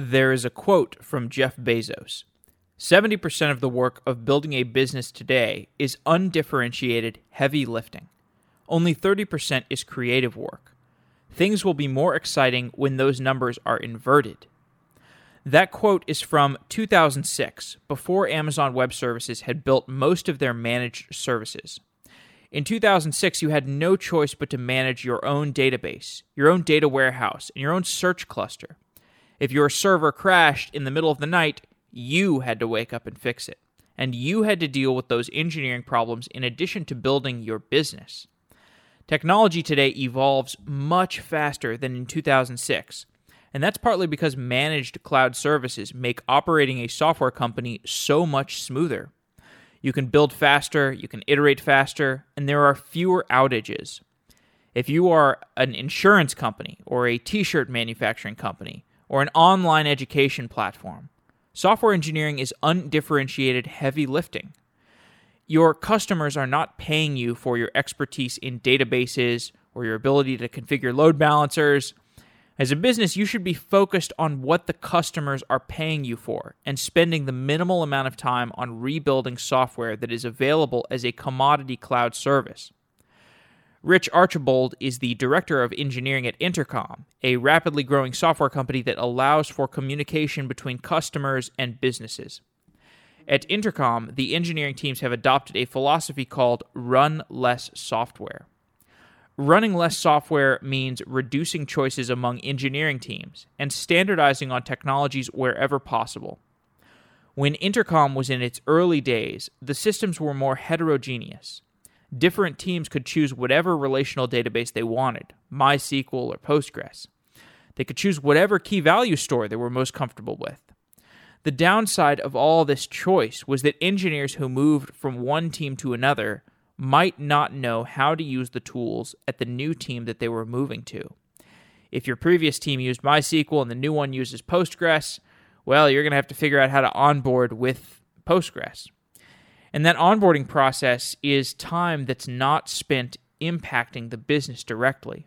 There is a quote from Jeff Bezos 70% of the work of building a business today is undifferentiated heavy lifting. Only 30% is creative work. Things will be more exciting when those numbers are inverted. That quote is from 2006, before Amazon Web Services had built most of their managed services. In 2006, you had no choice but to manage your own database, your own data warehouse, and your own search cluster. If your server crashed in the middle of the night, you had to wake up and fix it. And you had to deal with those engineering problems in addition to building your business. Technology today evolves much faster than in 2006, and that's partly because managed cloud services make operating a software company so much smoother. You can build faster, you can iterate faster, and there are fewer outages. If you are an insurance company or a t shirt manufacturing company or an online education platform, software engineering is undifferentiated heavy lifting. Your customers are not paying you for your expertise in databases or your ability to configure load balancers as a business, you should be focused on what the customers are paying you for and spending the minimal amount of time on rebuilding software that is available as a commodity cloud service. Rich Archibald is the director of engineering at Intercom, a rapidly growing software company that allows for communication between customers and businesses. At Intercom, the engineering teams have adopted a philosophy called run less software. Running less software means reducing choices among engineering teams and standardizing on technologies wherever possible. When Intercom was in its early days, the systems were more heterogeneous. Different teams could choose whatever relational database they wanted, MySQL or Postgres. They could choose whatever key value store they were most comfortable with. The downside of all this choice was that engineers who moved from one team to another might not know how to use the tools at the new team that they were moving to. If your previous team used MySQL and the new one uses Postgres, well, you're going to have to figure out how to onboard with Postgres. And that onboarding process is time that's not spent impacting the business directly.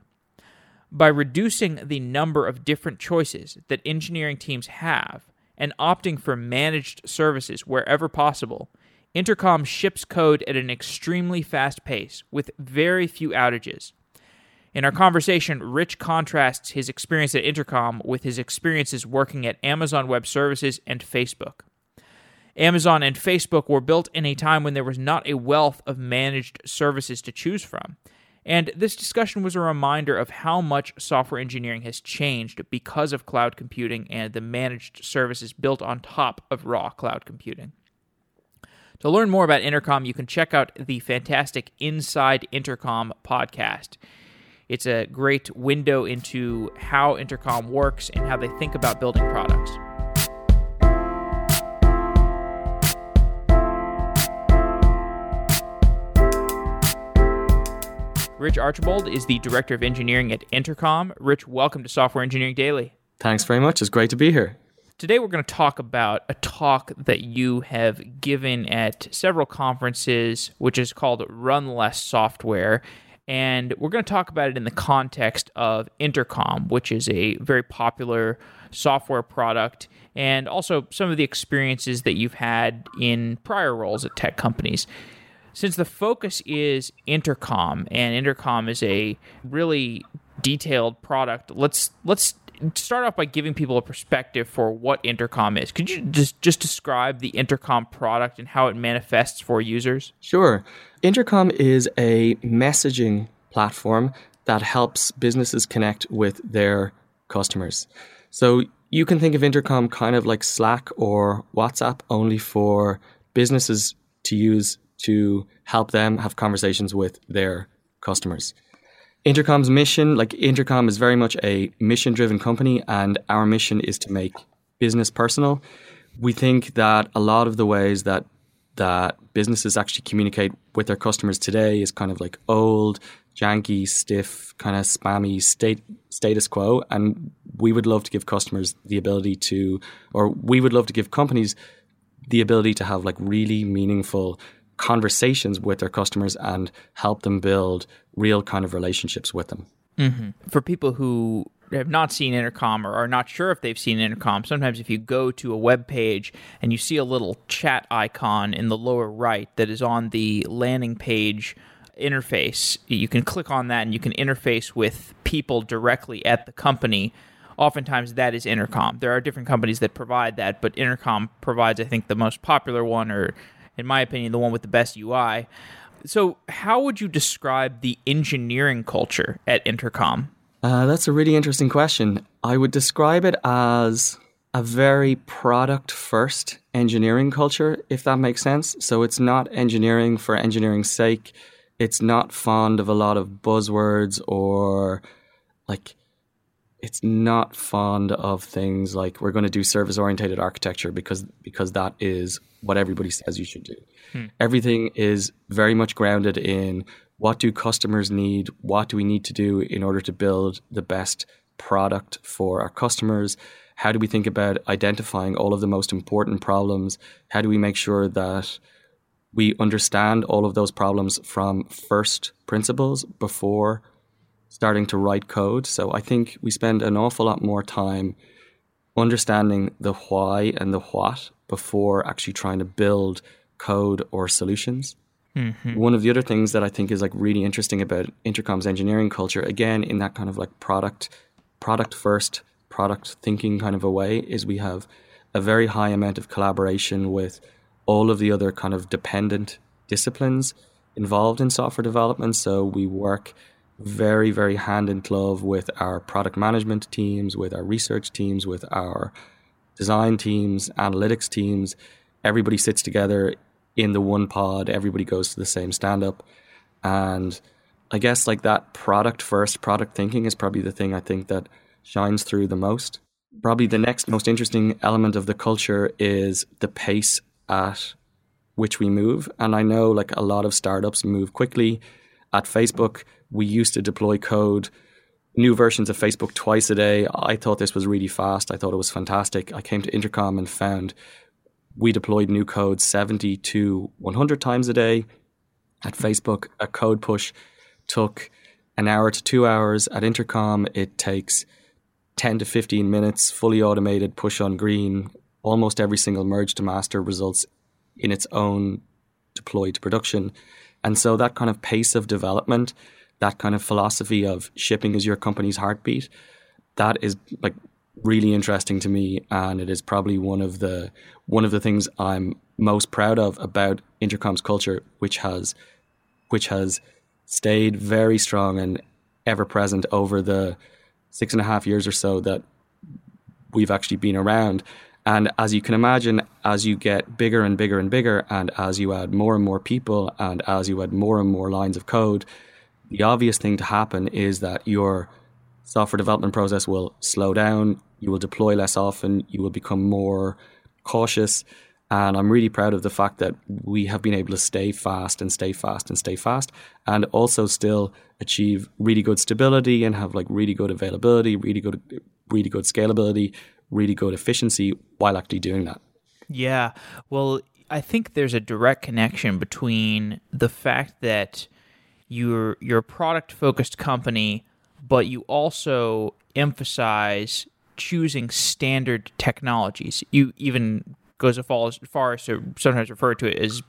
By reducing the number of different choices that engineering teams have and opting for managed services wherever possible, Intercom ships code at an extremely fast pace with very few outages. In our conversation, Rich contrasts his experience at Intercom with his experiences working at Amazon Web Services and Facebook. Amazon and Facebook were built in a time when there was not a wealth of managed services to choose from. And this discussion was a reminder of how much software engineering has changed because of cloud computing and the managed services built on top of raw cloud computing. To learn more about Intercom, you can check out the fantastic Inside Intercom podcast. It's a great window into how Intercom works and how they think about building products. Rich Archibald is the Director of Engineering at Intercom. Rich, welcome to Software Engineering Daily. Thanks very much. It's great to be here. Today, we're going to talk about a talk that you have given at several conferences, which is called Run Less Software. And we're going to talk about it in the context of Intercom, which is a very popular software product, and also some of the experiences that you've had in prior roles at tech companies. Since the focus is Intercom, and Intercom is a really detailed product, let's let's start off by giving people a perspective for what intercom is. Could you just just describe the intercom product and how it manifests for users? Sure. Intercom is a messaging platform that helps businesses connect with their customers. So you can think of intercom kind of like Slack or WhatsApp only for businesses to use to help them have conversations with their customers. Intercom's mission, like Intercom is very much a mission driven company, and our mission is to make business personal. We think that a lot of the ways that that businesses actually communicate with their customers today is kind of like old, janky, stiff, kind of spammy state, status quo. And we would love to give customers the ability to, or we would love to give companies the ability to have like really meaningful conversations with their customers and help them build real kind of relationships with them. Mm-hmm. For people who have not seen Intercom or are not sure if they've seen Intercom, sometimes if you go to a web page and you see a little chat icon in the lower right that is on the landing page interface, you can click on that and you can interface with people directly at the company. Oftentimes, that is Intercom. There are different companies that provide that, but Intercom provides, I think, the most popular one, or in my opinion, the one with the best UI. So, how would you describe the engineering culture at Intercom? Uh, that's a really interesting question. I would describe it as a very product first engineering culture, if that makes sense. So, it's not engineering for engineering's sake, it's not fond of a lot of buzzwords or like it's not fond of things like we're going to do service oriented architecture because because that is what everybody says you should do. Hmm. Everything is very much grounded in what do customers need, what do we need to do in order to build the best product for our customers? How do we think about identifying all of the most important problems? How do we make sure that we understand all of those problems from first principles before starting to write code. So I think we spend an awful lot more time understanding the why and the what before actually trying to build code or solutions. Mm-hmm. One of the other things that I think is like really interesting about Intercom's engineering culture, again in that kind of like product product first, product thinking kind of a way, is we have a very high amount of collaboration with all of the other kind of dependent disciplines involved in software development. So we work very, very hand in glove with our product management teams, with our research teams, with our design teams, analytics teams. Everybody sits together in the one pod, everybody goes to the same stand up. And I guess like that product first, product thinking is probably the thing I think that shines through the most. Probably the next most interesting element of the culture is the pace at which we move. And I know like a lot of startups move quickly. At Facebook, we used to deploy code, new versions of Facebook twice a day. I thought this was really fast. I thought it was fantastic. I came to Intercom and found we deployed new code 70 to 100 times a day. At Facebook, a code push took an hour to two hours. At Intercom, it takes 10 to 15 minutes, fully automated, push on green. Almost every single merge to master results in its own deployed to production. And so that kind of pace of development that kind of philosophy of shipping is your company's heartbeat, that is like really interesting to me and it is probably one of the one of the things I'm most proud of about Intercom's culture, which has which has stayed very strong and ever present over the six and a half years or so that we've actually been around. And as you can imagine, as you get bigger and bigger and bigger, and as you add more and more people, and as you add more and more lines of code, the obvious thing to happen is that your software development process will slow down, you will deploy less often, you will become more cautious. And I'm really proud of the fact that we have been able to stay fast and stay fast and stay fast and also still achieve really good stability and have like really good availability, really good really good scalability, really good efficiency while actually doing that. Yeah. Well, I think there's a direct connection between the fact that you're you're a product focused company, but you also emphasize choosing standard technologies. You even goes as far as, far as to sometimes refer to it as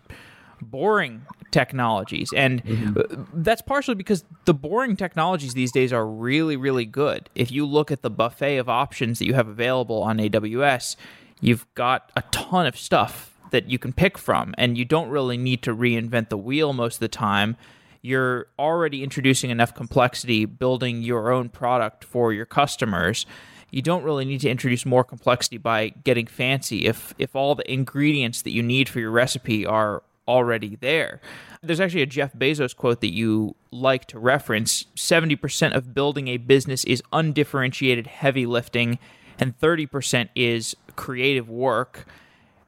boring technologies. And mm-hmm. that's partially because the boring technologies these days are really, really good. If you look at the buffet of options that you have available on AWS, you've got a ton of stuff that you can pick from, and you don't really need to reinvent the wheel most of the time you're already introducing enough complexity building your own product for your customers you don't really need to introduce more complexity by getting fancy if if all the ingredients that you need for your recipe are already there. There's actually a Jeff Bezos quote that you like to reference 70% of building a business is undifferentiated heavy lifting, and 30% is creative work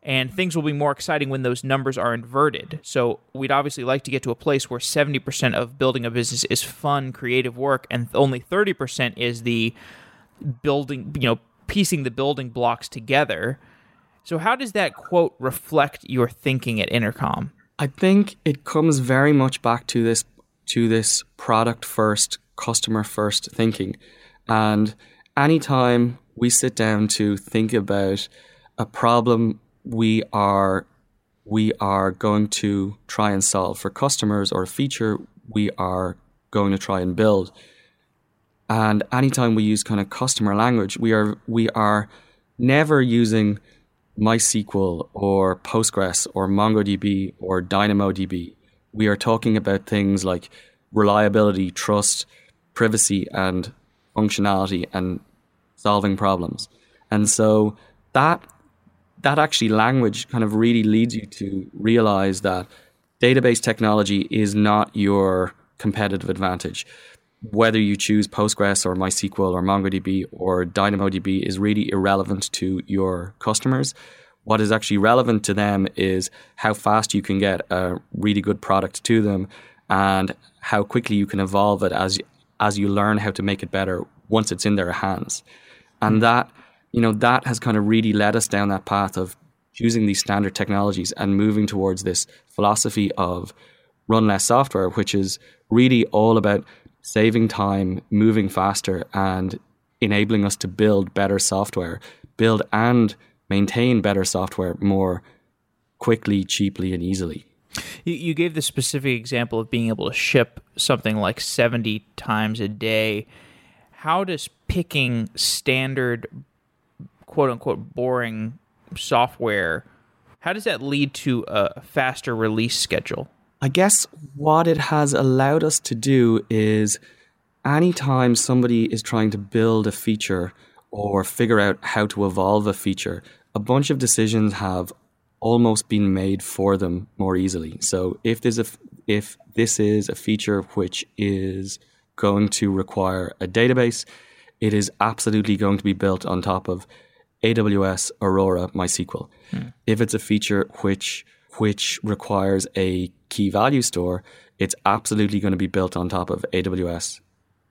and things will be more exciting when those numbers are inverted. So we'd obviously like to get to a place where 70% of building a business is fun, creative work, and only 30% is the building, you know, piecing the building blocks together. So how does that quote reflect your thinking at Intercom? I think it comes very much back to this to this product first, customer first thinking. And anytime we sit down to think about a problem we are we are going to try and solve for customers or a feature we are going to try and build. And anytime we use kind of customer language, we are we are never using MySQL or Postgres or MongoDB or DynamoDB. We are talking about things like reliability, trust, privacy, and functionality and solving problems. And so that that actually language kind of really leads you to realize that database technology is not your competitive advantage. Whether you choose Postgres or MySQL or MongoDB or DynamoDB is really irrelevant to your customers. What is actually relevant to them is how fast you can get a really good product to them and how quickly you can evolve it as as you learn how to make it better once it's in their hands. And that you know, that has kind of really led us down that path of choosing these standard technologies and moving towards this philosophy of run less software, which is really all about saving time, moving faster, and enabling us to build better software, build and maintain better software more quickly, cheaply, and easily. You, gave the specific example of being able to ship something like 70 times a day. How does picking standard quote unquote boring software, how does that lead to a faster release schedule? I guess what it has allowed us to do is anytime somebody is trying to build a feature or figure out how to evolve a feature, a bunch of decisions have almost been made for them more easily. So if there's a if this is a feature which is going to require a database, it is absolutely going to be built on top of AWS Aurora MySQL. Hmm. If it's a feature which which requires a key value store, it's absolutely going to be built on top of AWS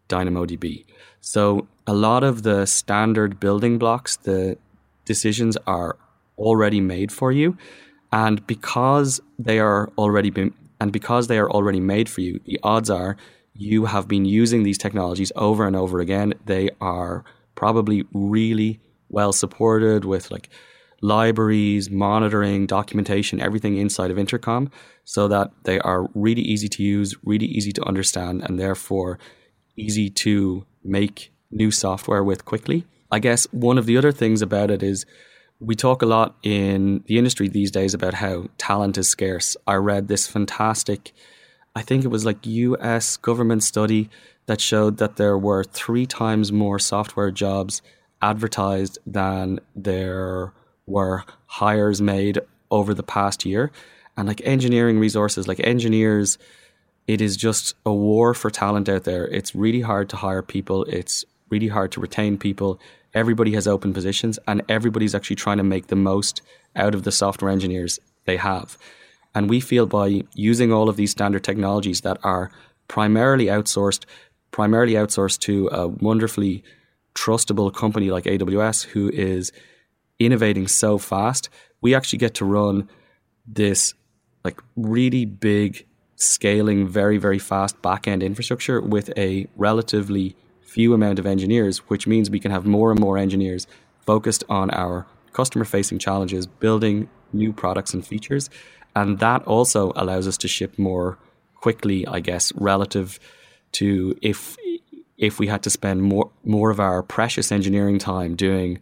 DynamoDB. So a lot of the standard building blocks, the decisions are already made for you, and because they are already been and because they are already made for you, the odds are you have been using these technologies over and over again. They are probably really well supported with like libraries, monitoring, documentation, everything inside of Intercom so that they are really easy to use, really easy to understand, and therefore easy to make new software with quickly. I guess one of the other things about it is we talk a lot in the industry these days about how talent is scarce. I read this fantastic, I think it was like US government study that showed that there were three times more software jobs advertised than there were hires made over the past year. And like engineering resources, like engineers, it is just a war for talent out there. It's really hard to hire people. It's really hard to retain people. Everybody has open positions and everybody's actually trying to make the most out of the software engineers they have. And we feel by using all of these standard technologies that are primarily outsourced, primarily outsourced to a wonderfully trustable company like AWS who is innovating so fast, we actually get to run this like really big scaling very very fast backend infrastructure with a relatively few amount of engineers which means we can have more and more engineers focused on our customer facing challenges building new products and features. And that also allows us to ship more quickly i guess relative to if if we had to spend more more of our precious engineering time doing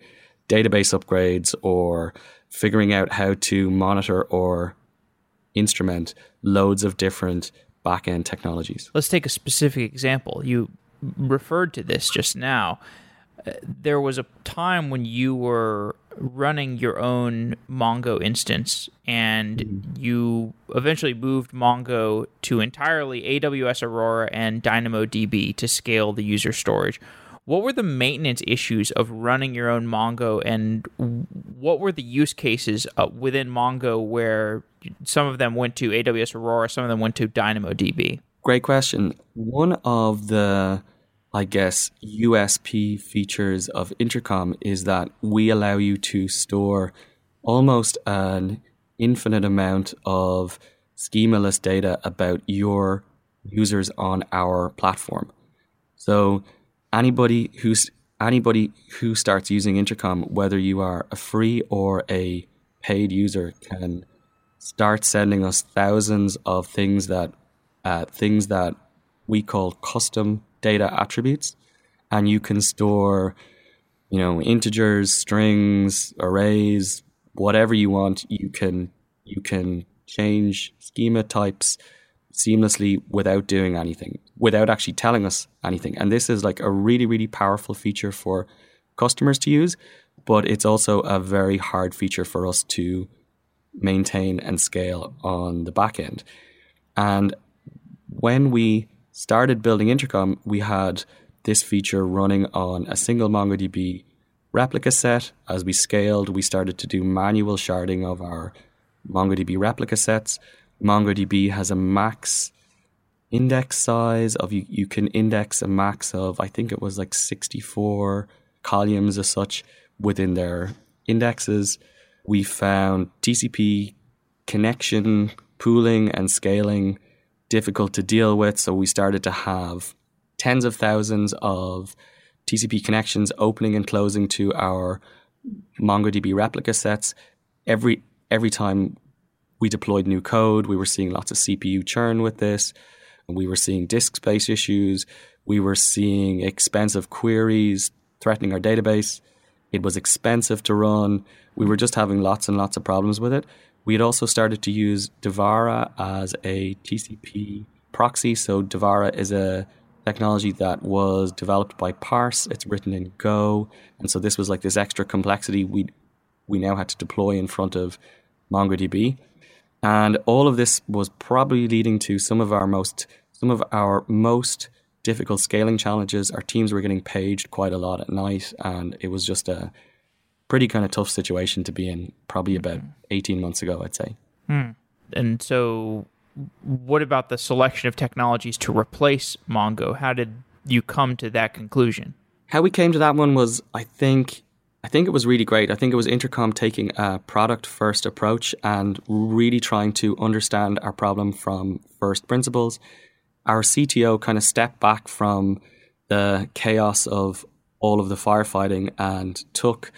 database upgrades or figuring out how to monitor or instrument loads of different backend technologies. Let's take a specific example. You referred to this just now there was a time when you were running your own Mongo instance and mm-hmm. you eventually moved Mongo to entirely AWS Aurora and DynamoDB to scale the user storage. What were the maintenance issues of running your own Mongo and what were the use cases uh, within Mongo where some of them went to AWS Aurora, some of them went to DynamoDB? Great question. One of the I guess, USP features of Intercom is that we allow you to store almost an infinite amount of schemaless data about your users on our platform. So anybody who's anybody who starts using Intercom, whether you are a free or a paid user, can start sending us thousands of things that uh, things that we call custom data attributes, and you can store, you know, integers, strings, arrays, whatever you want. You can you can change schema types seamlessly without doing anything, without actually telling us anything. And this is like a really, really powerful feature for customers to use, but it's also a very hard feature for us to maintain and scale on the back end. And when we started building Intercom, we had this feature running on a single MongoDB replica set. As we scaled, we started to do manual sharding of our MongoDB replica sets. MongoDB has a max index size of you, you can index a max of I think it was like 64 columns as such within their indexes. We found TCP connection pooling and scaling difficult to deal with, so we started to have tens of thousands of TCP connections opening and closing to our MongoDB replica sets every every time we deployed new code, we were seeing lots of CPU churn with this. We were seeing disk space issues. We were seeing expensive queries threatening our database. It was expensive to run. We were just having lots and lots of problems with it. We had also started to use Dvara as a TCP proxy. So Dvara is a technology that was developed by Parse. It's written in Go, and so this was like this extra complexity we we now had to deploy in front of MongoDB. And all of this was probably leading to some of our most some of our most difficult scaling challenges. Our teams were getting paged quite a lot at night, and it was just a pretty kind of tough situation to be in. Probably about mm-hmm. eighteen months ago, I'd say. Hmm. And so, what about the selection of technologies to replace Mongo? How did you come to that conclusion? How we came to that one was, I think, I think it was really great. I think it was Intercom taking a product first approach and really trying to understand our problem from first principles. Our CTO kind of stepped back from the chaos of all of the firefighting and took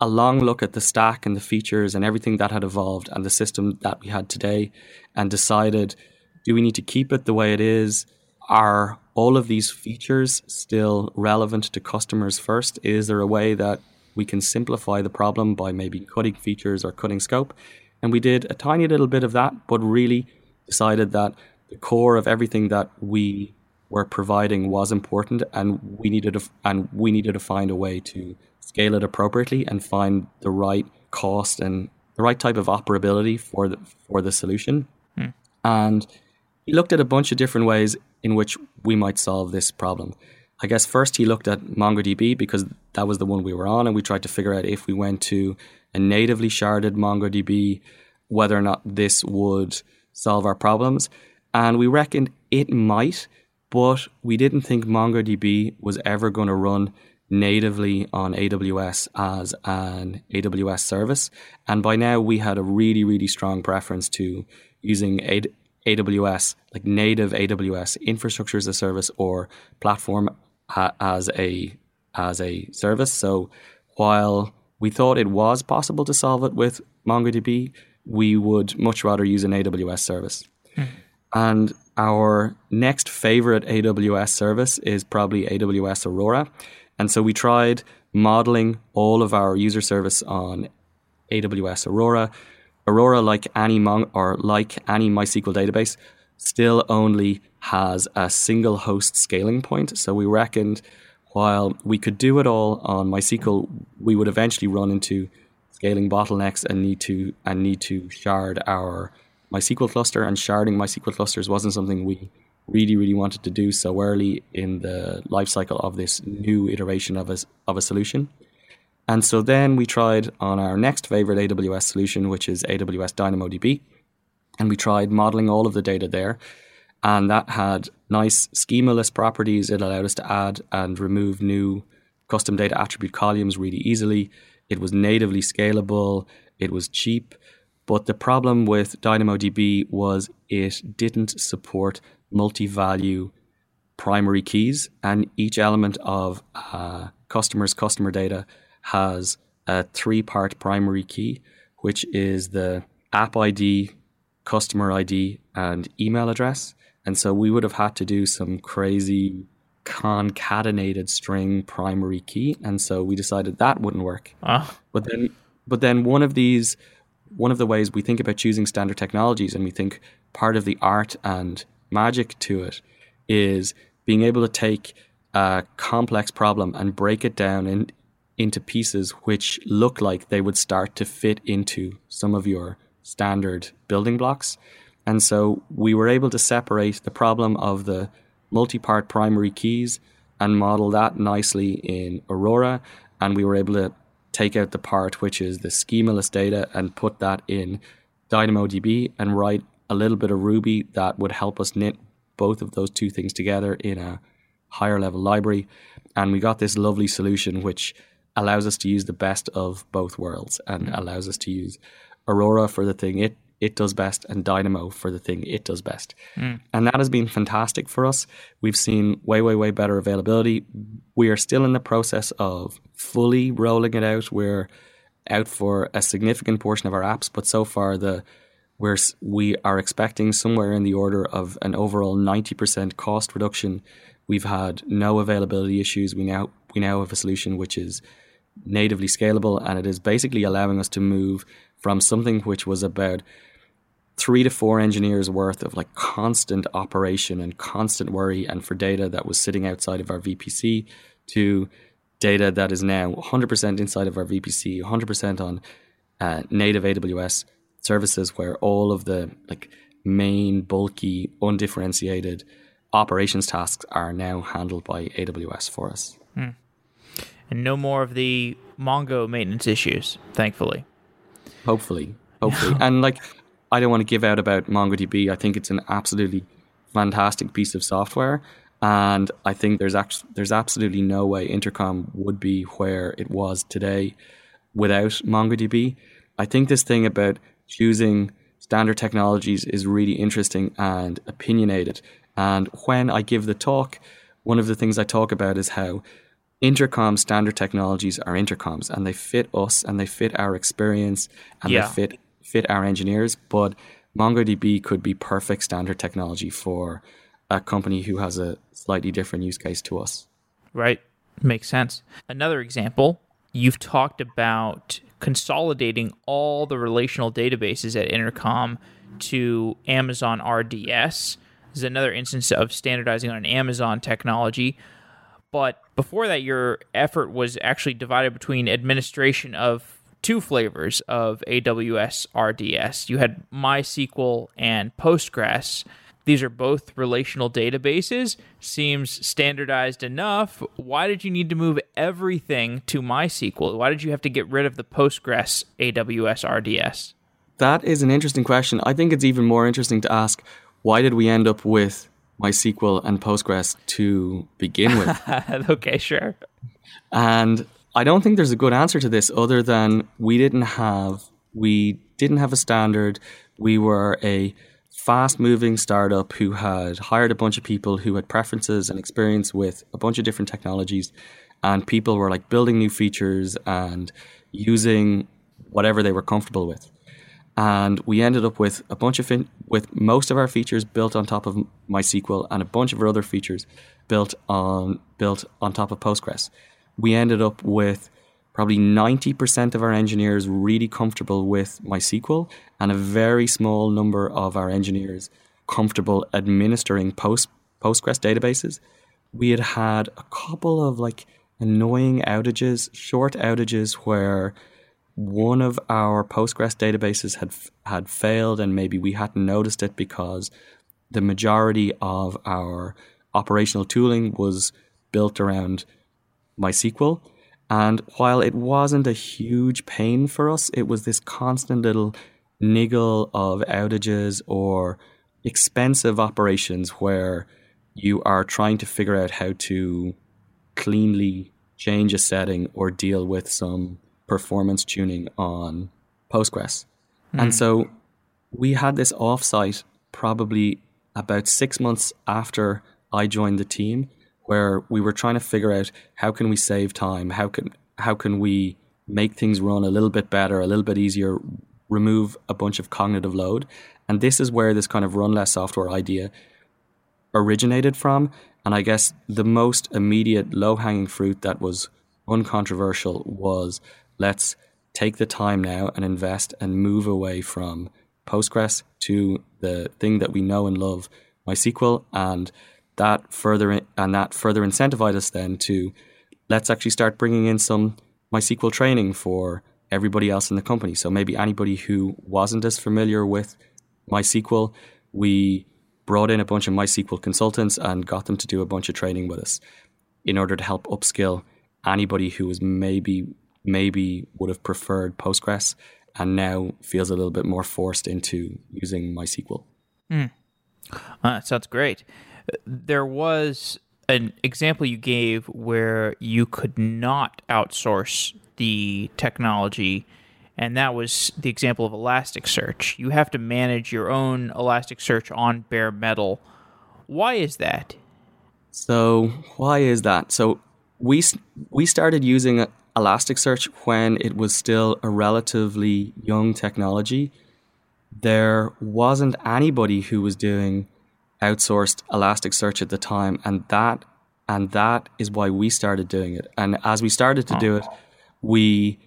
a long look at the stack and the features and everything that had evolved and the system that we had today and decided do we need to keep it the way it is? Are all of these features still relevant to customers first? Is there a way that we can simplify the problem by maybe cutting features or cutting scope? And we did a tiny little bit of that, but really decided that the core of everything that we were providing was important, and we needed to, and we needed to find a way to scale it appropriately and find the right cost and the right type of operability for the for the solution. Hmm. And he looked at a bunch of different ways in which we might solve this problem. I guess first he looked at MongoDB because that was the one we were on, and we tried to figure out if we went to a natively sharded MongoDB, whether or not this would solve our problems. And we reckoned it might, but we didn't think MongoDB was ever going to run natively on AWS as an AWS service. And by now we had a really, really strong preference to using AWS, like native AWS infrastructure as a service or platform uh, as a as a service. So while we thought it was possible to solve it with MongoDB, we would much rather use an AWS service. And our next favorite AWS service is probably AWS Aurora. And so we tried modeling all of our user service on AWS Aurora. Aurora, like any Mon- or like any MySQL database, still only has a single host scaling point. So we reckoned while we could do it all on MySQL, we would eventually run into scaling bottlenecks and need to and need to shard our MySQL cluster. And sharding MySQL clusters wasn't something we really, really wanted to do so early in the life cycle of this new iteration of a, of a solution. And so then we tried on our next favorite AWS solution, which is AWS DynamoDB. And we tried modeling all of the data there. And that had nice schemaless properties. It allowed us to add and remove new custom data attribute columns really easily. It was natively scalable. It was cheap. But the problem with DynamoDB was it didn't support multi value primary keys, and each element of a customer's customer data has a three part primary key, which is the app ID, customer ID, and email address. And so we would have had to do some crazy concatenated string primary key. And so we decided that wouldn't work. Oh. But then but then one of these one of the ways we think about choosing standard technologies and we think part of the art and magic to it is being able to take a complex problem and break it down in, into pieces which look like they would start to fit into some of your standard building blocks. And so we were able to separate the problem of the multi part primary keys and model that nicely in Aurora. And we were able to take out the part which is the schemaless data and put that in DynamoDB and write a little bit of Ruby that would help us knit both of those two things together in a higher level library. And we got this lovely solution which allows us to use the best of both worlds and allows us to use Aurora for the thing it it does best and Dynamo for the thing it does best. Mm. And that has been fantastic for us. We've seen way, way, way better availability. We are still in the process of fully rolling it out. We're out for a significant portion of our apps, but so far the we're, we are expecting somewhere in the order of an overall 90% cost reduction. We've had no availability issues. We now we now have a solution which is natively scalable and it is basically allowing us to move from something which was about three to four engineers worth of like constant operation and constant worry and for data that was sitting outside of our VPC to data that is now 100% inside of our VPC, 100% on uh, native AWS services where all of the like main bulky undifferentiated operations tasks are now handled by AWS for us. Hmm. And no more of the Mongo maintenance issues, thankfully. Hopefully. Hopefully. and like I don't want to give out about MongoDB. I think it's an absolutely fantastic piece of software. And I think there's actually there's absolutely no way Intercom would be where it was today without MongoDB. I think this thing about choosing standard technologies is really interesting and opinionated. And when I give the talk, one of the things I talk about is how intercom standard technologies are intercoms and they fit us and they fit our experience and Yeah. they fit fit our engineers. But MongoDB could be perfect standard technology for a company who has a slightly different use case to us. Right. Makes sense. Another example, you've talked about consolidating all the relational databases at Intercom to Amazon RDS. This is another instance of standardizing on an Amazon technology. But before that, your effort was actually divided between administration of two flavors of AWS RDS. You had MySQL and Postgres. These are both relational databases. Seems standardized enough. Why did you need to move everything to MySQL? Why did you have to get rid of the Postgres AWS RDS? That is an interesting question. I think it's even more interesting to ask why did we end up with MySQL and Postgres to begin with? okay, sure. And I don't think there's a good answer to this other than we didn't have we didn't have a standard. We were a fast moving startup who had hired a bunch of people who had preferences and experience with a bunch of different technologies and people were like building new features and using whatever they were comfortable with. And we ended up with a bunch of fin- with most of our features built on top of MySQL and a bunch of our other features built on built on top of Postgres we ended up with probably 90% of our engineers really comfortable with MySQL and a very small number of our engineers comfortable administering post Postgres databases. We had had a couple of like annoying outages, short outages where one of our Postgres databases had had failed and maybe we hadn't noticed it because the majority of our operational tooling was built around MySQL. And while it wasn't a huge pain for us, it was this constant little niggle of outages or expensive operations where you are trying to figure out how to cleanly change a setting or deal with some performance tuning on Postgres. And hmm. so we had this offsite probably about six months after I joined the team where we were trying to figure out how can we save time, how can how can we make things run a little bit better, a little bit easier, remove a bunch of cognitive load. And this is where this kind of run less software idea originated from. And I guess the most immediate low hanging fruit that was uncontroversial was let's take the time now and invest and move away from Postgres to the thing that we know and love, MySQL, and that further and that further incentivized us then to let's actually start bringing in some MySQL training for everybody else in the company. So maybe anybody who wasn't as familiar with MySQL, we brought in a bunch of MySQL consultants and got them to do a bunch of training with us in order to help upskill anybody who was maybe maybe would have preferred Postgres and now feels a little bit more forced into using MySQL. Mm. Uh, sounds great. There was an example you gave where you could not outsource the technology, and that was the example of Elasticsearch. You have to manage your own Elasticsearch on bare metal. Why is that? So, why is that? So, we we started using Elasticsearch when it was still a relatively young technology. There wasn't anybody who was doing outsourced Elasticsearch at the time, and that and that is why we started doing it. And as we started to do it, we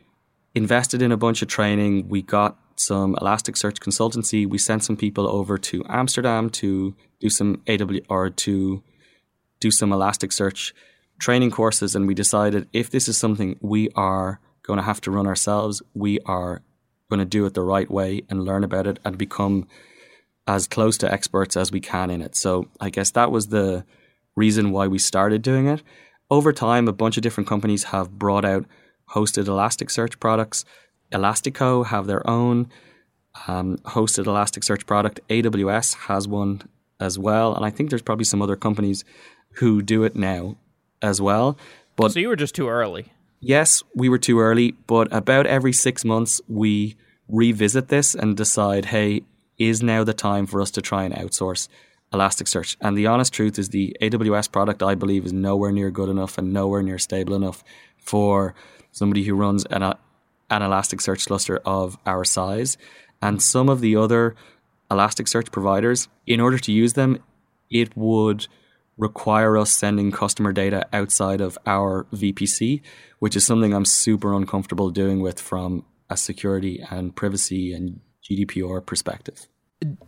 invested in a bunch of training. We got some Elasticsearch consultancy. We sent some people over to Amsterdam to do some AW or to do some Elasticsearch training courses, and we decided if this is something we are going to have to run ourselves, we are going to do it the right way and learn about it and become as close to experts as we can in it. So I guess that was the reason why we started doing it. Over time, a bunch of different companies have brought out hosted Elasticsearch products. Elastico have their own um, hosted Elasticsearch product. AWS has one as well, and I think there's probably some other companies who do it now as well. But so you were just too early. Yes, we were too early, but about every six months we revisit this and decide, hey, is now the time for us to try and outsource Elasticsearch? And the honest truth is, the AWS product, I believe, is nowhere near good enough and nowhere near stable enough for somebody who runs an, an Elasticsearch cluster of our size. And some of the other Elasticsearch providers, in order to use them, it would require us sending customer data outside of our VPC, which is something I'm super uncomfortable doing with from a security and privacy and GDPR perspective.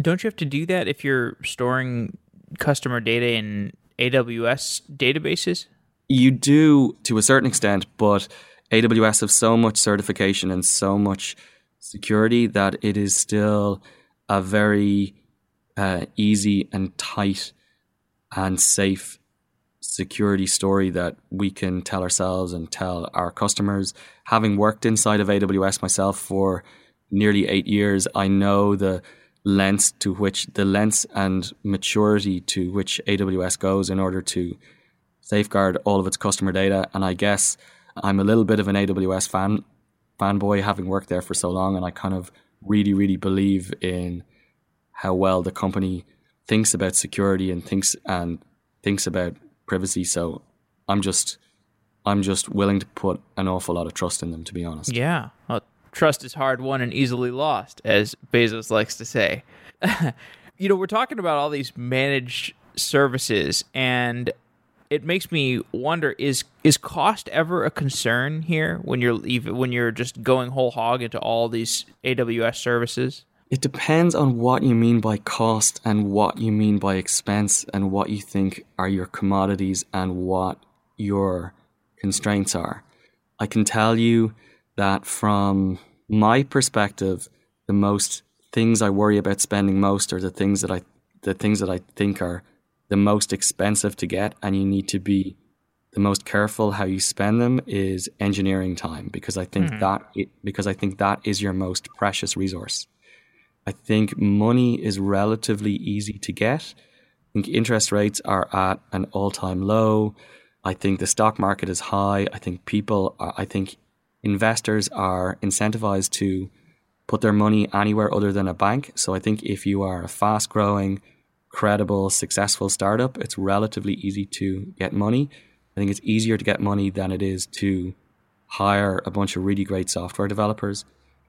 Don't you have to do that if you're storing customer data in AWS databases? You do to a certain extent, but AWS have so much certification and so much security that it is still a very uh, easy and tight and safe security story that we can tell ourselves and tell our customers. Having worked inside of AWS myself for nearly eight years, I know the lengths to which the lengths and maturity to which AWS goes in order to safeguard all of its customer data. And I guess I'm a little bit of an AWS fan fanboy having worked there for so long and I kind of really, really believe in how well the company thinks about security and thinks and thinks about privacy. So I'm just I'm just willing to put an awful lot of trust in them to be honest. Yeah. Well, trust is hard won and easily lost, as Bezos likes to say. you know, we're talking about all these managed services, and it makes me wonder: is is cost ever a concern here when you're even when you're just going whole hog into all these AWS services? It depends on what you mean by cost and what you mean by expense and what you think are your commodities and what your constraints are. I can tell you that from my perspective, the most things I worry about spending most are the things that I the things that I think are the most expensive to get and you need to be the most careful how you spend them is engineering time because I think mm-hmm. that it, because I think that is your most precious resource. I think money is relatively easy to get. I think interest rates are at an all-time low. I think the stock market is high. I think people are, I think investors are incentivized to put their money anywhere other than a bank. So I think if you are a fast growing, credible, successful startup, it's relatively easy to get money. I think it's easier to get money than it is to hire a bunch of really great software developers.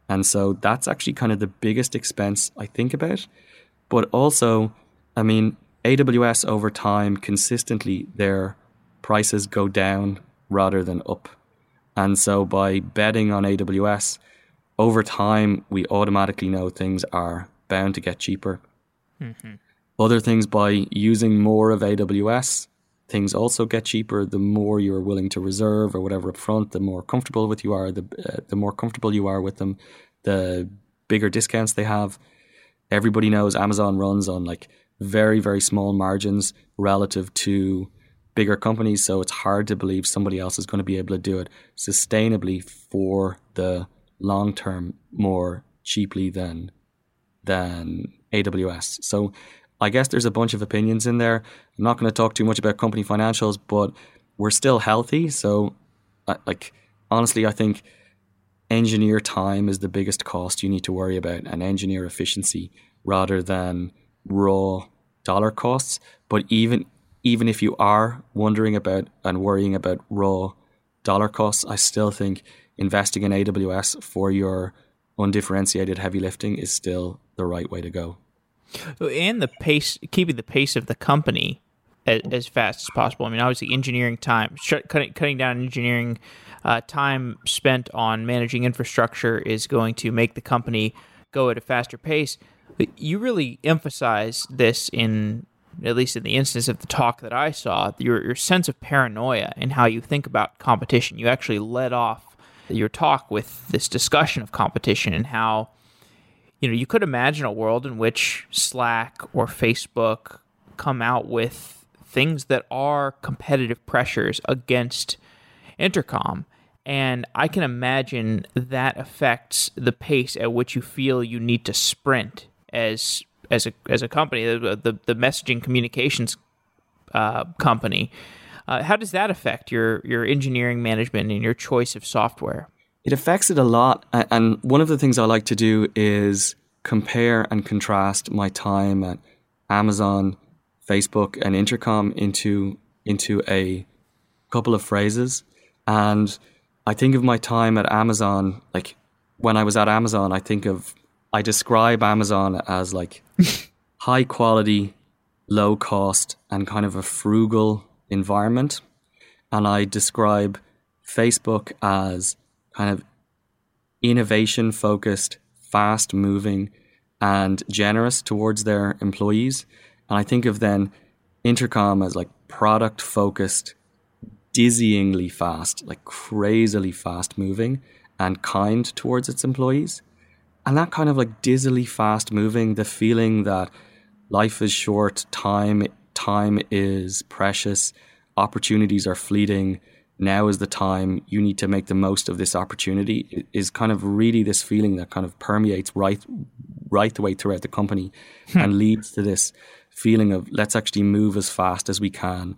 And so that's actually kind of the biggest expense I think about. But also, I mean, AWS over time, consistently, their prices go down rather than up. And so by betting on AWS, over time, we automatically know things are bound to get cheaper. Mm-hmm. Other things by using more of AWS, things also get cheaper. The more you're willing to reserve or whatever upfront, the more comfortable with you are. The uh, the more comfortable you are with them, the bigger discounts they have. Everybody knows Amazon runs on like very very small margins relative to bigger companies, so it's hard to believe somebody else is going to be able to do it sustainably for the long term more cheaply than than AWS. So I guess there's a bunch of opinions in there. I'm not going to talk too much about company financials, but we're still healthy. So, uh, like, honestly, I think engineer time is the biggest cost you need to worry about and engineer efficiency rather than raw dollar costs. But even even if you are wondering about and worrying about raw dollar costs, I still think investing in AWS for your undifferentiated heavy lifting is still the right way to go and the pace, keeping the pace of the company as, as fast as possible. I mean, obviously, engineering time, cutting, cutting down engineering uh, time spent on managing infrastructure is going to make the company go at a faster pace. You really emphasize this in, at least in the instance of the talk that I saw, your, your sense of paranoia and how you think about competition. You actually led off your talk with this discussion of competition and how you know, you could imagine a world in which Slack or Facebook come out with things that are competitive pressures against Intercom. And I can imagine that affects the pace at which you feel you need to sprint as as a as a company, the the, the messaging communications uh, company. Uh, how does that affect your your engineering management and your choice of software? It affects it a lot. And one of the things I like to do is compare and contrast my time at Amazon, Facebook, and Intercom into into a couple of phrases. And I think of my time at Amazon, like when I was at Amazon, I think of I describe Amazon as like high quality, low cost, and kind of a frugal environment. And I describe Facebook as kind of innovation focused, fast moving, and generous towards their employees. And I think of then Intercom as like product focused, dizzyingly fast, like crazily fast moving and kind towards its employees. And that kind of like dizzily fast moving, the feeling that life is short, time time is precious, opportunities are fleeting, now is the time you need to make the most of this opportunity is kind of really this feeling that kind of permeates right right the way throughout the company hmm. and leads to this feeling of let's actually move as fast as we can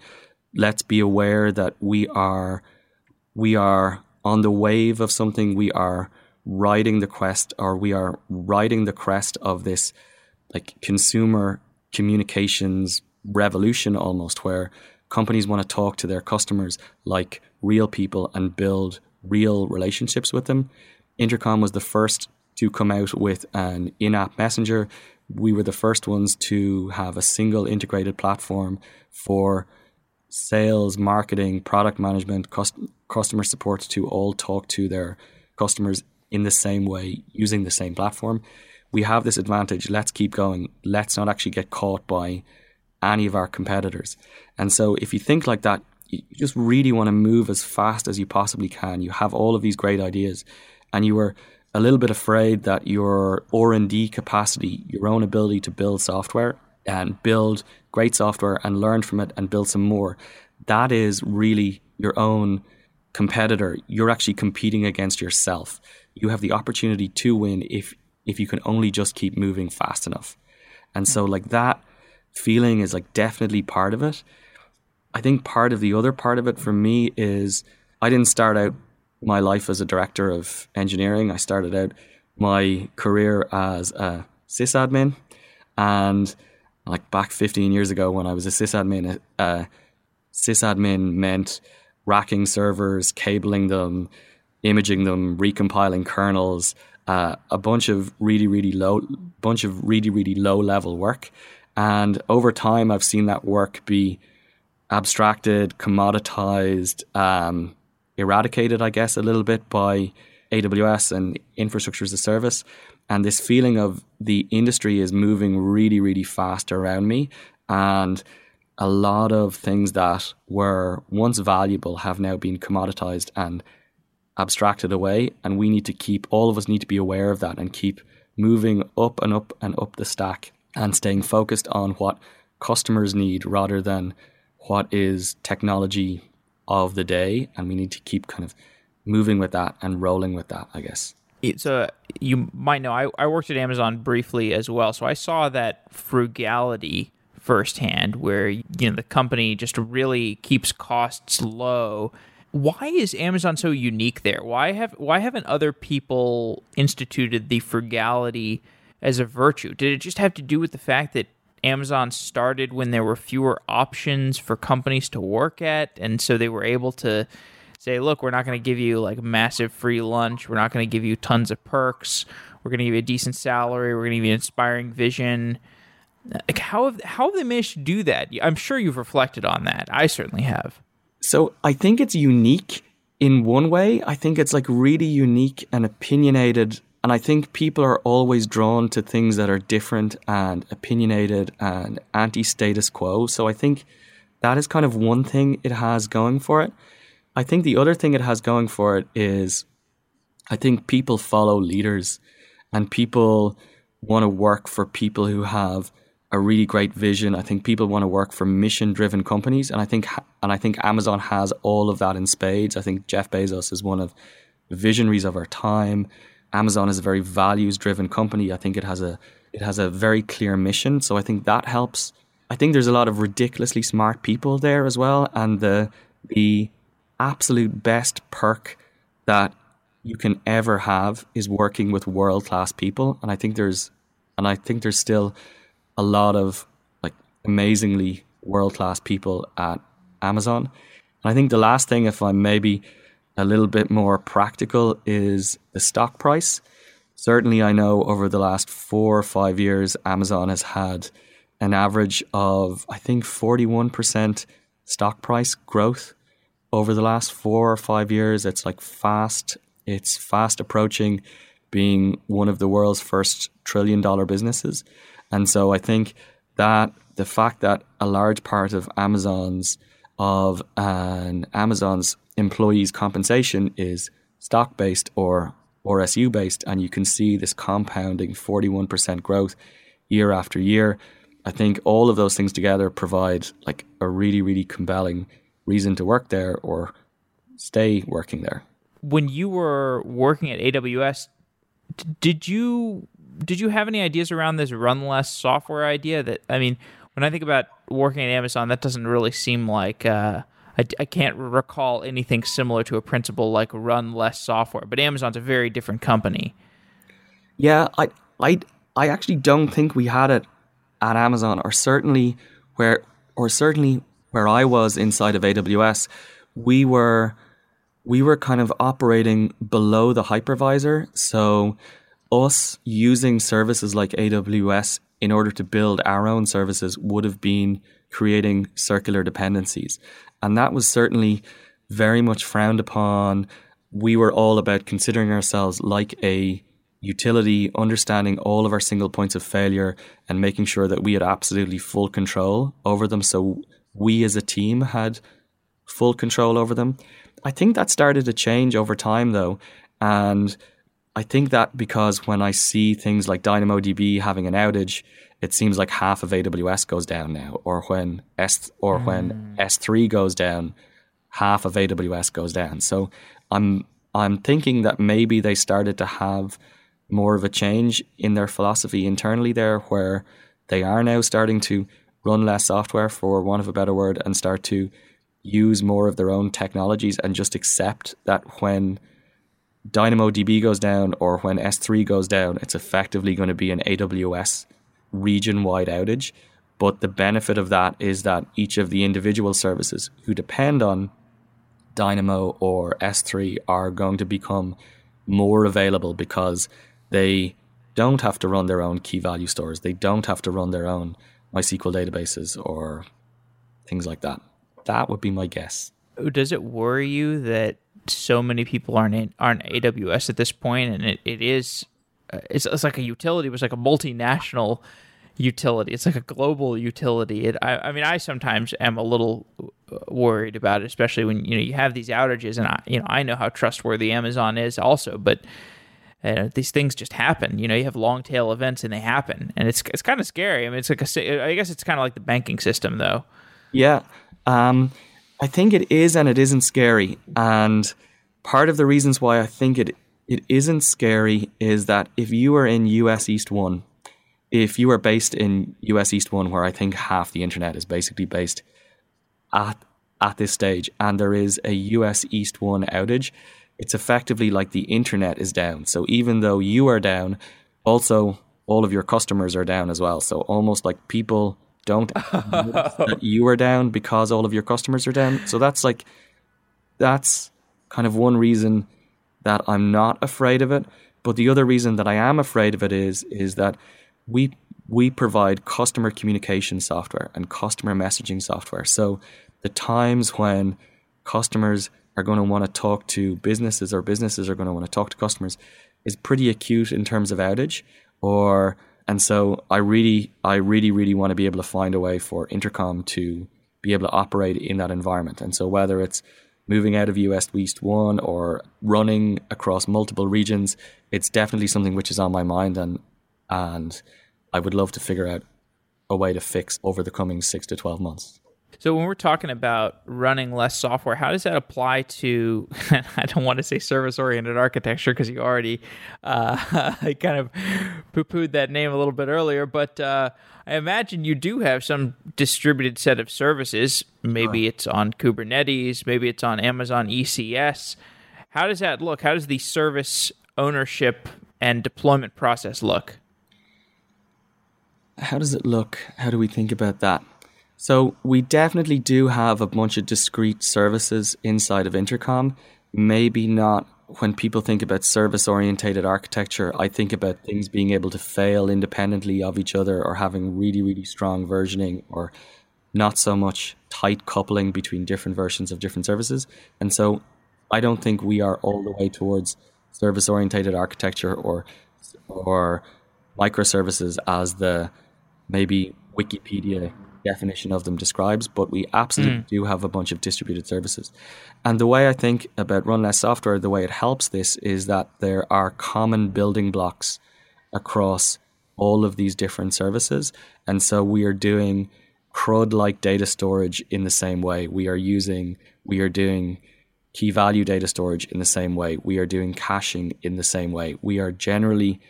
let's be aware that we are we are on the wave of something we are riding the crest or we are riding the crest of this like consumer communications revolution almost where companies want to talk to their customers like real people and build real relationships with them. Intercom was the first to come out with an in app messenger. We were the first ones to have a single integrated platform for sales, marketing, product management, cust- customer support to all talk to their customers in the same way using the same platform. We have this advantage. Let's keep going. Let's not actually get caught by any of our competitors. And so if you think like that, you just really want to move as fast as you possibly can. You have all of these great ideas and you are a little bit afraid that your R&D capacity, your own ability to build software and build great software and learn from it and build some more, that is really your own competitor. You're actually competing against yourself. You have the opportunity to win if if you can only just keep moving fast enough. And so like that feeling is like definitely part of it. I think part of the other part of it for me is I didn't start out my life as a director of engineering. I started out my career as a sysadmin. And like back 15 years ago when I was a sysadmin, uh, sysadmin meant racking servers, cabling them, imaging them, recompiling kernels, uh, a bunch of really, really low, bunch of really, really low level work. And over time, I've seen that work be abstracted, commoditized, um, eradicated, I guess, a little bit by AWS and infrastructure as a service. And this feeling of the industry is moving really, really fast around me. And a lot of things that were once valuable have now been commoditized and abstracted away. And we need to keep, all of us need to be aware of that and keep moving up and up and up the stack and staying focused on what customers need rather than what is technology of the day. And we need to keep kind of moving with that and rolling with that, I guess. So uh, you might know I, I worked at Amazon briefly as well. So I saw that frugality firsthand where you know the company just really keeps costs low why is Amazon so unique there? Why have why haven't other people instituted the frugality as a virtue? Did it just have to do with the fact that Amazon started when there were fewer options for companies to work at and so they were able to say, look, we're not going to give you like massive free lunch, we're not going to give you tons of perks, we're going to give you a decent salary, we're going to give you an inspiring vision. Like how have how have they managed to do that? I'm sure you've reflected on that. I certainly have. So I think it's unique in one way. I think it's like really unique and opinionated. And I think people are always drawn to things that are different and opinionated and anti status quo. So I think that is kind of one thing it has going for it. I think the other thing it has going for it is I think people follow leaders and people want to work for people who have a really great vision. I think people want to work for mission driven companies, and I think and I think Amazon has all of that in spades. I think Jeff Bezos is one of the visionaries of our time. Amazon is a very values driven company. I think it has a it has a very clear mission, so I think that helps. I think there's a lot of ridiculously smart people there as well, and the the absolute best perk that you can ever have is working with world class people, and I think there's and I think there's still a lot of like amazingly world class people at Amazon. And I think the last thing, if I'm maybe a little bit more practical, is the stock price. Certainly, I know over the last four or five years, Amazon has had an average of, I think, 41% stock price growth over the last four or five years. It's like fast, it's fast approaching being one of the world's first trillion dollar businesses. And so I think that the fact that a large part of Amazon's of an Amazon's employees' compensation is stock based or or SU based, and you can see this compounding 41% growth year after year. I think all of those things together provide like a really, really compelling reason to work there or stay working there. When you were working at AWS, did you did you have any ideas around this run less software idea? That I mean, when I think about working at Amazon, that doesn't really seem like uh, I, I can't recall anything similar to a principle like run less software. But Amazon's a very different company. Yeah, I I I actually don't think we had it at Amazon, or certainly where or certainly where I was inside of AWS, we were we were kind of operating below the hypervisor. So us using services like AWS in order to build our own services would have been creating circular dependencies. And that was certainly very much frowned upon. We were all about considering ourselves like a utility, understanding all of our single points of failure and making sure that we had absolutely full control over them. So we as a team had full control over them. I think that started to change over time though. And I think that because when I see things like DynamoDB having an outage, it seems like half of AWS goes down now, or when S or mm. when S3 goes down, half of AWS goes down. So I'm I'm thinking that maybe they started to have more of a change in their philosophy internally there, where they are now starting to run less software, for want of a better word, and start to use more of their own technologies and just accept that when DynamoDB goes down or when S3 goes down, it's effectively going to be an AWS region wide outage But the benefit of that is that each of the individual services who depend on Dynamo or S3 are going to become more available because they don't have to run their own key value stores. They don't have to run their own MySQL databases or things like that. That would be my guess. Does it worry you that so many people aren't in, aren't AWS at this point, and it, it is uh, it's, it's like a utility, it's like a multinational utility. It's like a global utility. It, I, I mean, I sometimes am a little uh, worried about it, especially when you know you have these outages, and I, you know I know how trustworthy Amazon is also, but uh, these things just happen. You know, you have long tail events and they happen, and it's it's kind of scary. I mean, it's like a, I guess it's kind of like the banking system, though. Yeah, um, I think it is, and it isn't scary. And part of the reasons why I think it it isn't scary is that if you are in US East One, if you are based in US East One, where I think half the internet is basically based at at this stage, and there is a US East One outage, it's effectively like the internet is down. So even though you are down, also all of your customers are down as well. So almost like people don't that you are down because all of your customers are down. So that's like that's kind of one reason that I'm not afraid of it. But the other reason that I am afraid of it is is that we we provide customer communication software and customer messaging software. So the times when customers are going to want to talk to businesses or businesses are going to want to talk to customers is pretty acute in terms of outage or and so I really I really really want to be able to find a way for intercom to be able to operate in that environment. And so whether it's moving out of US East 1 or running across multiple regions it's definitely something which is on my mind and and I would love to figure out a way to fix over the coming 6 to 12 months so when we're talking about running less software, how does that apply to? I don't want to say service-oriented architecture because you already uh, kind of poo-pooed that name a little bit earlier. But uh, I imagine you do have some distributed set of services. Maybe it's on Kubernetes, maybe it's on Amazon ECS. How does that look? How does the service ownership and deployment process look? How does it look? How do we think about that? So we definitely do have a bunch of discrete services inside of Intercom. Maybe not when people think about service orientated architecture, I think about things being able to fail independently of each other or having really, really strong versioning or not so much tight coupling between different versions of different services. And so I don't think we are all the way towards service orientated architecture or or microservices as the maybe Wikipedia definition of them describes, but we absolutely mm. do have a bunch of distributed services. And the way I think about Run Less Software, the way it helps this is that there are common building blocks across all of these different services. And so we are doing CRUD like data storage in the same way. We are using, we are doing key value data storage in the same way. We are doing caching in the same way. We are generally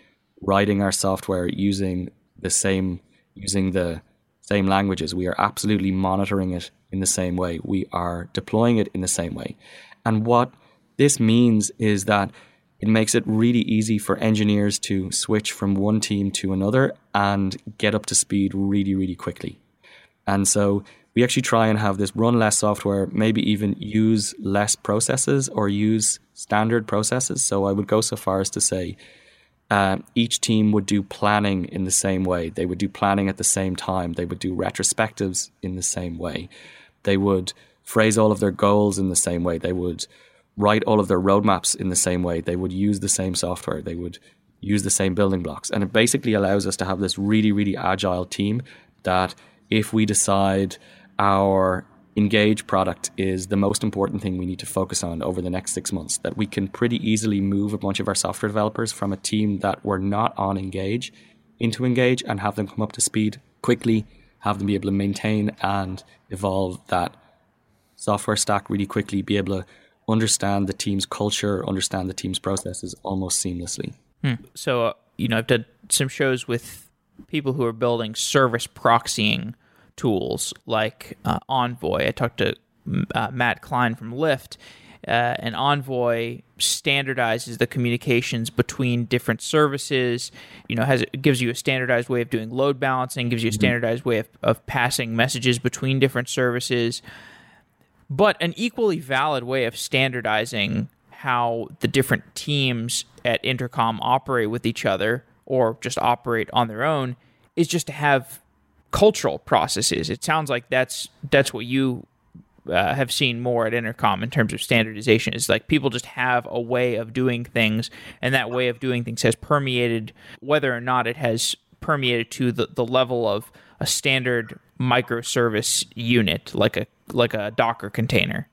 writing our software using the same, using the same languages. We are absolutely monitoring it in the same way. We are deploying it in the same way. And what this means is that it makes it really easy for engineers to switch from one team to another and get up to speed really, really quickly. And so we actually try and have this run less software, maybe even use less processes or use standard processes. So I would go so far as to say uh, each team would do planning in the same way. They would do planning at the same time. They would do retrospectives in the same way. They would phrase all of their goals in the same way. They would write all of their roadmaps in the same way. They would use the same software. They would use the same building blocks. And it basically allows us to have this really, really agile team that if we decide our engage product is the most important thing we need to focus on over the next six months. That we can pretty easily move a bunch of our software developers from a team that were not on engage into engage and have them come up to speed quickly, have them be able to maintain and evolve that software stack really quickly, be able to understand the team's culture, understand the team's processes almost seamlessly. Hmm. So, uh, you know, I've done some shows with people who are building service proxying tools like uh, Envoy. I talked to uh, Matt Klein from Lyft, uh, and Envoy standardizes the communications between different services. You know, has gives you a standardized way of doing load balancing, gives you a mm-hmm. standardized way of, of passing messages between different services. But an equally valid way of standardizing how the different teams at Intercom operate with each other or just operate on their own is just to have cultural processes. It sounds like that's that's what you uh, have seen more at Intercom in terms of standardization is like people just have a way of doing things, and that way of doing things has permeated, whether or not it has permeated to the, the level of a standard microservice unit, like a like a Docker container.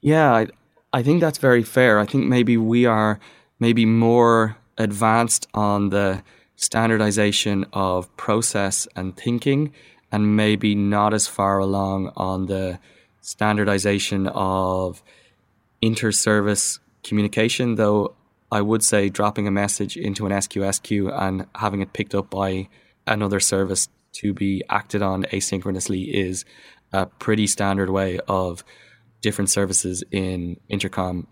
Yeah, I, I think that's very fair. I think maybe we are maybe more advanced on the standardization of process and thinking and maybe not as far along on the standardization of inter-service communication, though I would say dropping a message into an SQS queue and having it picked up by another service to be acted on asynchronously is a pretty standard way of different services in intercom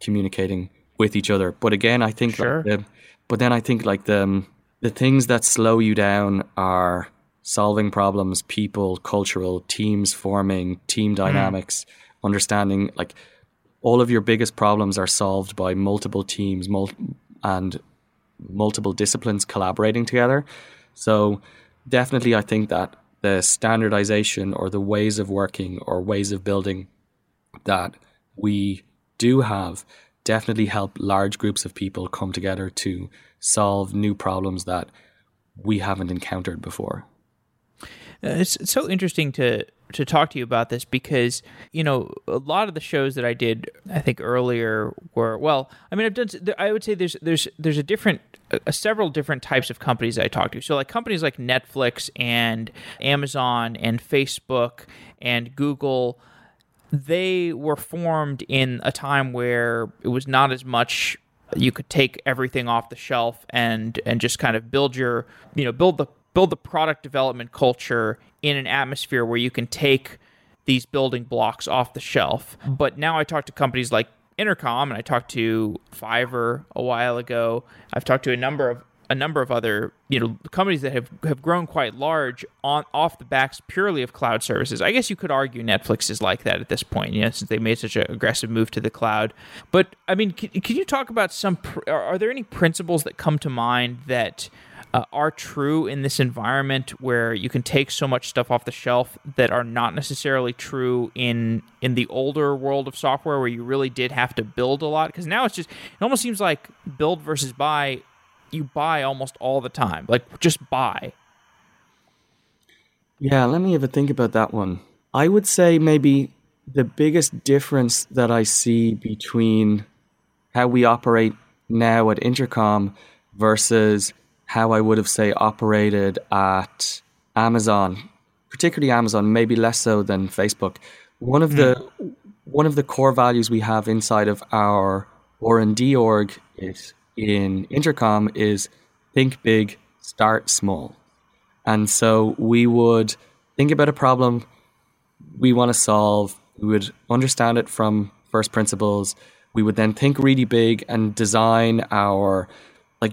communicating with each other. But again, I think sure. like the, but then I think like the the things that slow you down are solving problems, people, cultural, teams forming, team hmm. dynamics, mm. understanding like all of your biggest problems are solved by multiple teams mul- and multiple disciplines collaborating together. So definitely I think that the standardization or the ways of working or ways of building that we do have definitely help large groups of people come together to solve new problems that we haven't encountered before. Uh, it's, so interesting to to talk to you about this because you know a lot of the shows that I did I think earlier were well I mean I've done I would say there's there's there's a different several different types of companies I talk to so like companies like Netflix and Amazon and Facebook and Google they were formed in a time where it was not as much you could take everything off the shelf and and just kind of build your you know build the build the product development culture in an atmosphere where you can take these building blocks off the shelf. But now I talk to companies like Intercom and I talked to Fiverr a while ago. I've talked to a number of a number of other you know companies that have have grown quite large on off the backs purely of cloud services. I guess you could argue Netflix is like that at this point, you know, since they made such an aggressive move to the cloud. But I mean, can, can you talk about some? Are, there any principles that come to mind that uh, are true in this environment where you can take so much stuff off the shelf that are not necessarily true in in the older world of software where you really did have to build a lot because now it's just it almost seems like build versus buy you buy almost all the time like just buy yeah let me have a think about that one i would say maybe the biggest difference that i see between how we operate now at intercom versus how I would have, say, operated at Amazon, particularly Amazon, maybe less so than Facebook. One of mm. the hmm. one of the core values we have inside of our R and D org is in Intercom is think big, start small, and so we would think about a problem we want to solve. We would understand it from first principles. We would then think really big and design our like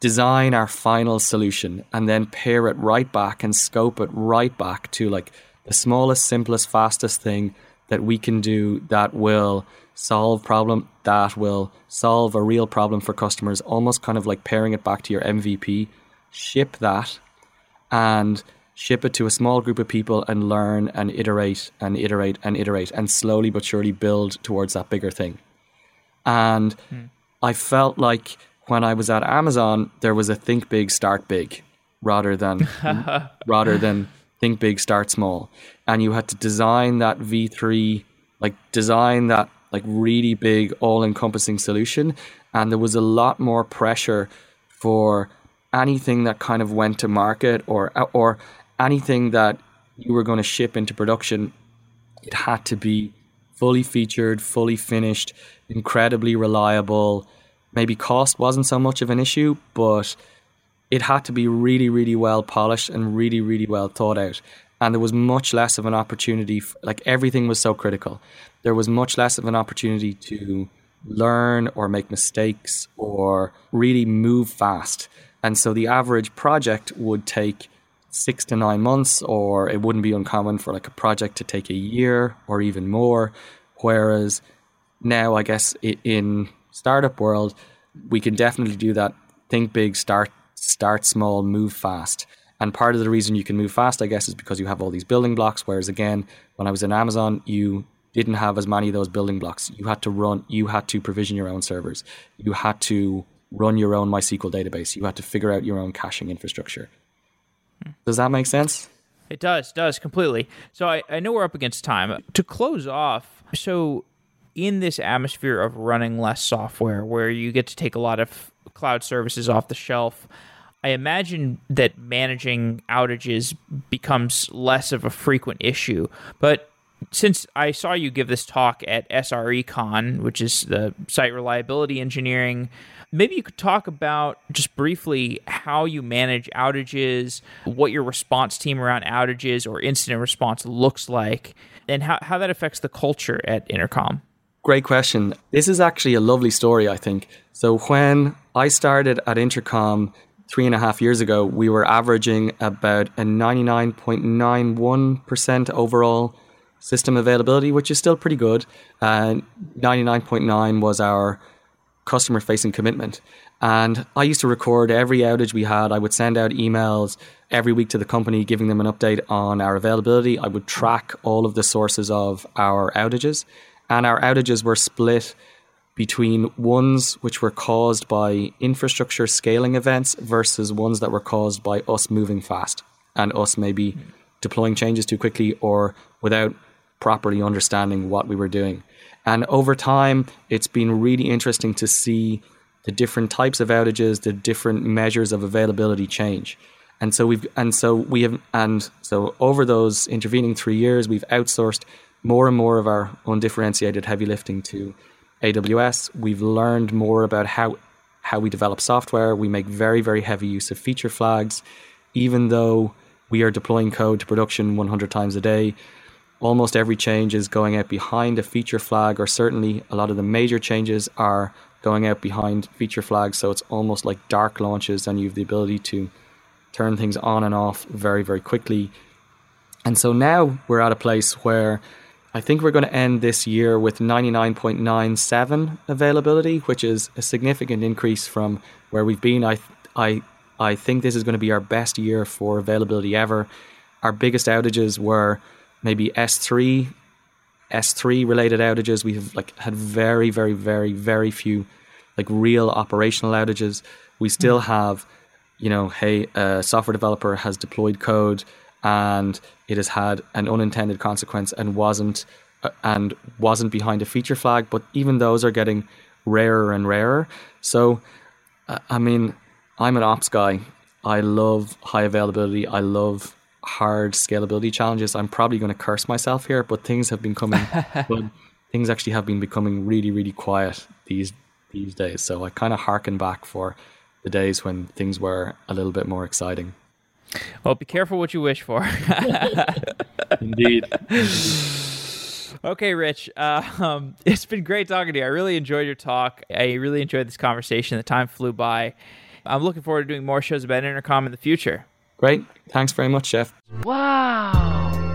design our final solution and then pair it right back and scope it right back to like the smallest, simplest, fastest thing that we can do that will solve problem that will solve a real problem for customers almost kind of like pairing it back to your MVP ship that and ship it to a small group of people and learn and iterate and iterate and iterate and slowly but surely build towards that bigger thing. And hmm. I felt like when I was at Amazon, there was a think big, start big, rather than rather than think big, start small, and you had to design that V three, like design that like really big, all encompassing solution, and there was a lot more pressure for anything that kind of went to market or or anything that you were going to ship into production. It had to be fully featured, fully finished, incredibly reliable maybe cost wasn't so much of an issue, but it had to be really, really well polished and really, really well thought out. And there was much less of an opportunity. Like everything was so critical, there was much less of an opportunity to learn or make mistakes or really move fast. And so the average project would take six to nine months, or it wouldn't be uncommon for like a project to take a year or even more. Whereas now, I guess in startup world, we can definitely do that. Think big, start start small, move fast. And part of the reason you can move fast, I guess, is because you have all these building blocks. Whereas again, when I was in Amazon, you didn't have as many of those building blocks. You had to run, you had to provision your own servers. You had to run your own MySQL database. You had to figure out your own caching infrastructure. Does that make sense? It does, does completely. So I, I know we're up against time. To close off, so in this atmosphere of running less software where you get to take a lot of cloud services off the shelf, I imagine that managing outages becomes less of a frequent issue. But since I saw you give this talk at SRECon, which is the site reliability engineering, maybe you could talk about just briefly how you manage outages, what your response team around outages or incident response looks like, and how, how that affects the culture at Intercom. Great question. This is actually a lovely story, I think. So, when I started at Intercom three and a half years ago, we were averaging about a 99.91% overall system availability, which is still pretty good. Uh, 99.9 was our customer facing commitment. And I used to record every outage we had. I would send out emails every week to the company giving them an update on our availability. I would track all of the sources of our outages. And our outages were split between ones which were caused by infrastructure scaling events versus ones that were caused by us moving fast and us maybe deploying changes too quickly or without properly understanding what we were doing. And over time, it's been really interesting to see the different types of outages, the different measures of availability change. And so we've and so we have and so over those intervening three years, we've outsourced more and more of our undifferentiated heavy lifting to AWS. We've learned more about how how we develop software. We make very very heavy use of feature flags, even though we are deploying code to production 100 times a day almost every change is going out behind a feature flag, or certainly a lot of the major changes are going out behind feature flags. So it's almost like dark launches, and you have the ability to turn things on and off very, very quickly. And so now we're at a place where I think we're going to end this year with 99.97 availability, which is a significant increase from where we've been. I, I, I think this is going to be our best year for availability ever. Our biggest outages were maybe S3 S3 related outages. We have like had very, very, very, very few like real operational outages. We still hmm. have, you know, hey, a software developer has deployed code and it has had an unintended consequence and wasn't uh, and wasn't behind a feature flag. But even those are getting rarer and rarer. So, uh, I mean, I'm an ops guy. I love high availability. I love hard scalability challenges. I'm probably going to curse myself here, but things have been coming. but things actually have been becoming really, really quiet these these days. So I kind of harken back for the days when things were a little bit more exciting. Well, be careful what you wish for. Indeed. Okay, Rich. Uh, um, it's been great talking to you. I really enjoyed your talk. I really enjoyed this conversation. The time flew by. I'm looking forward to doing more shows about Intercom in the future. Great. Thanks very much, Jeff. Wow.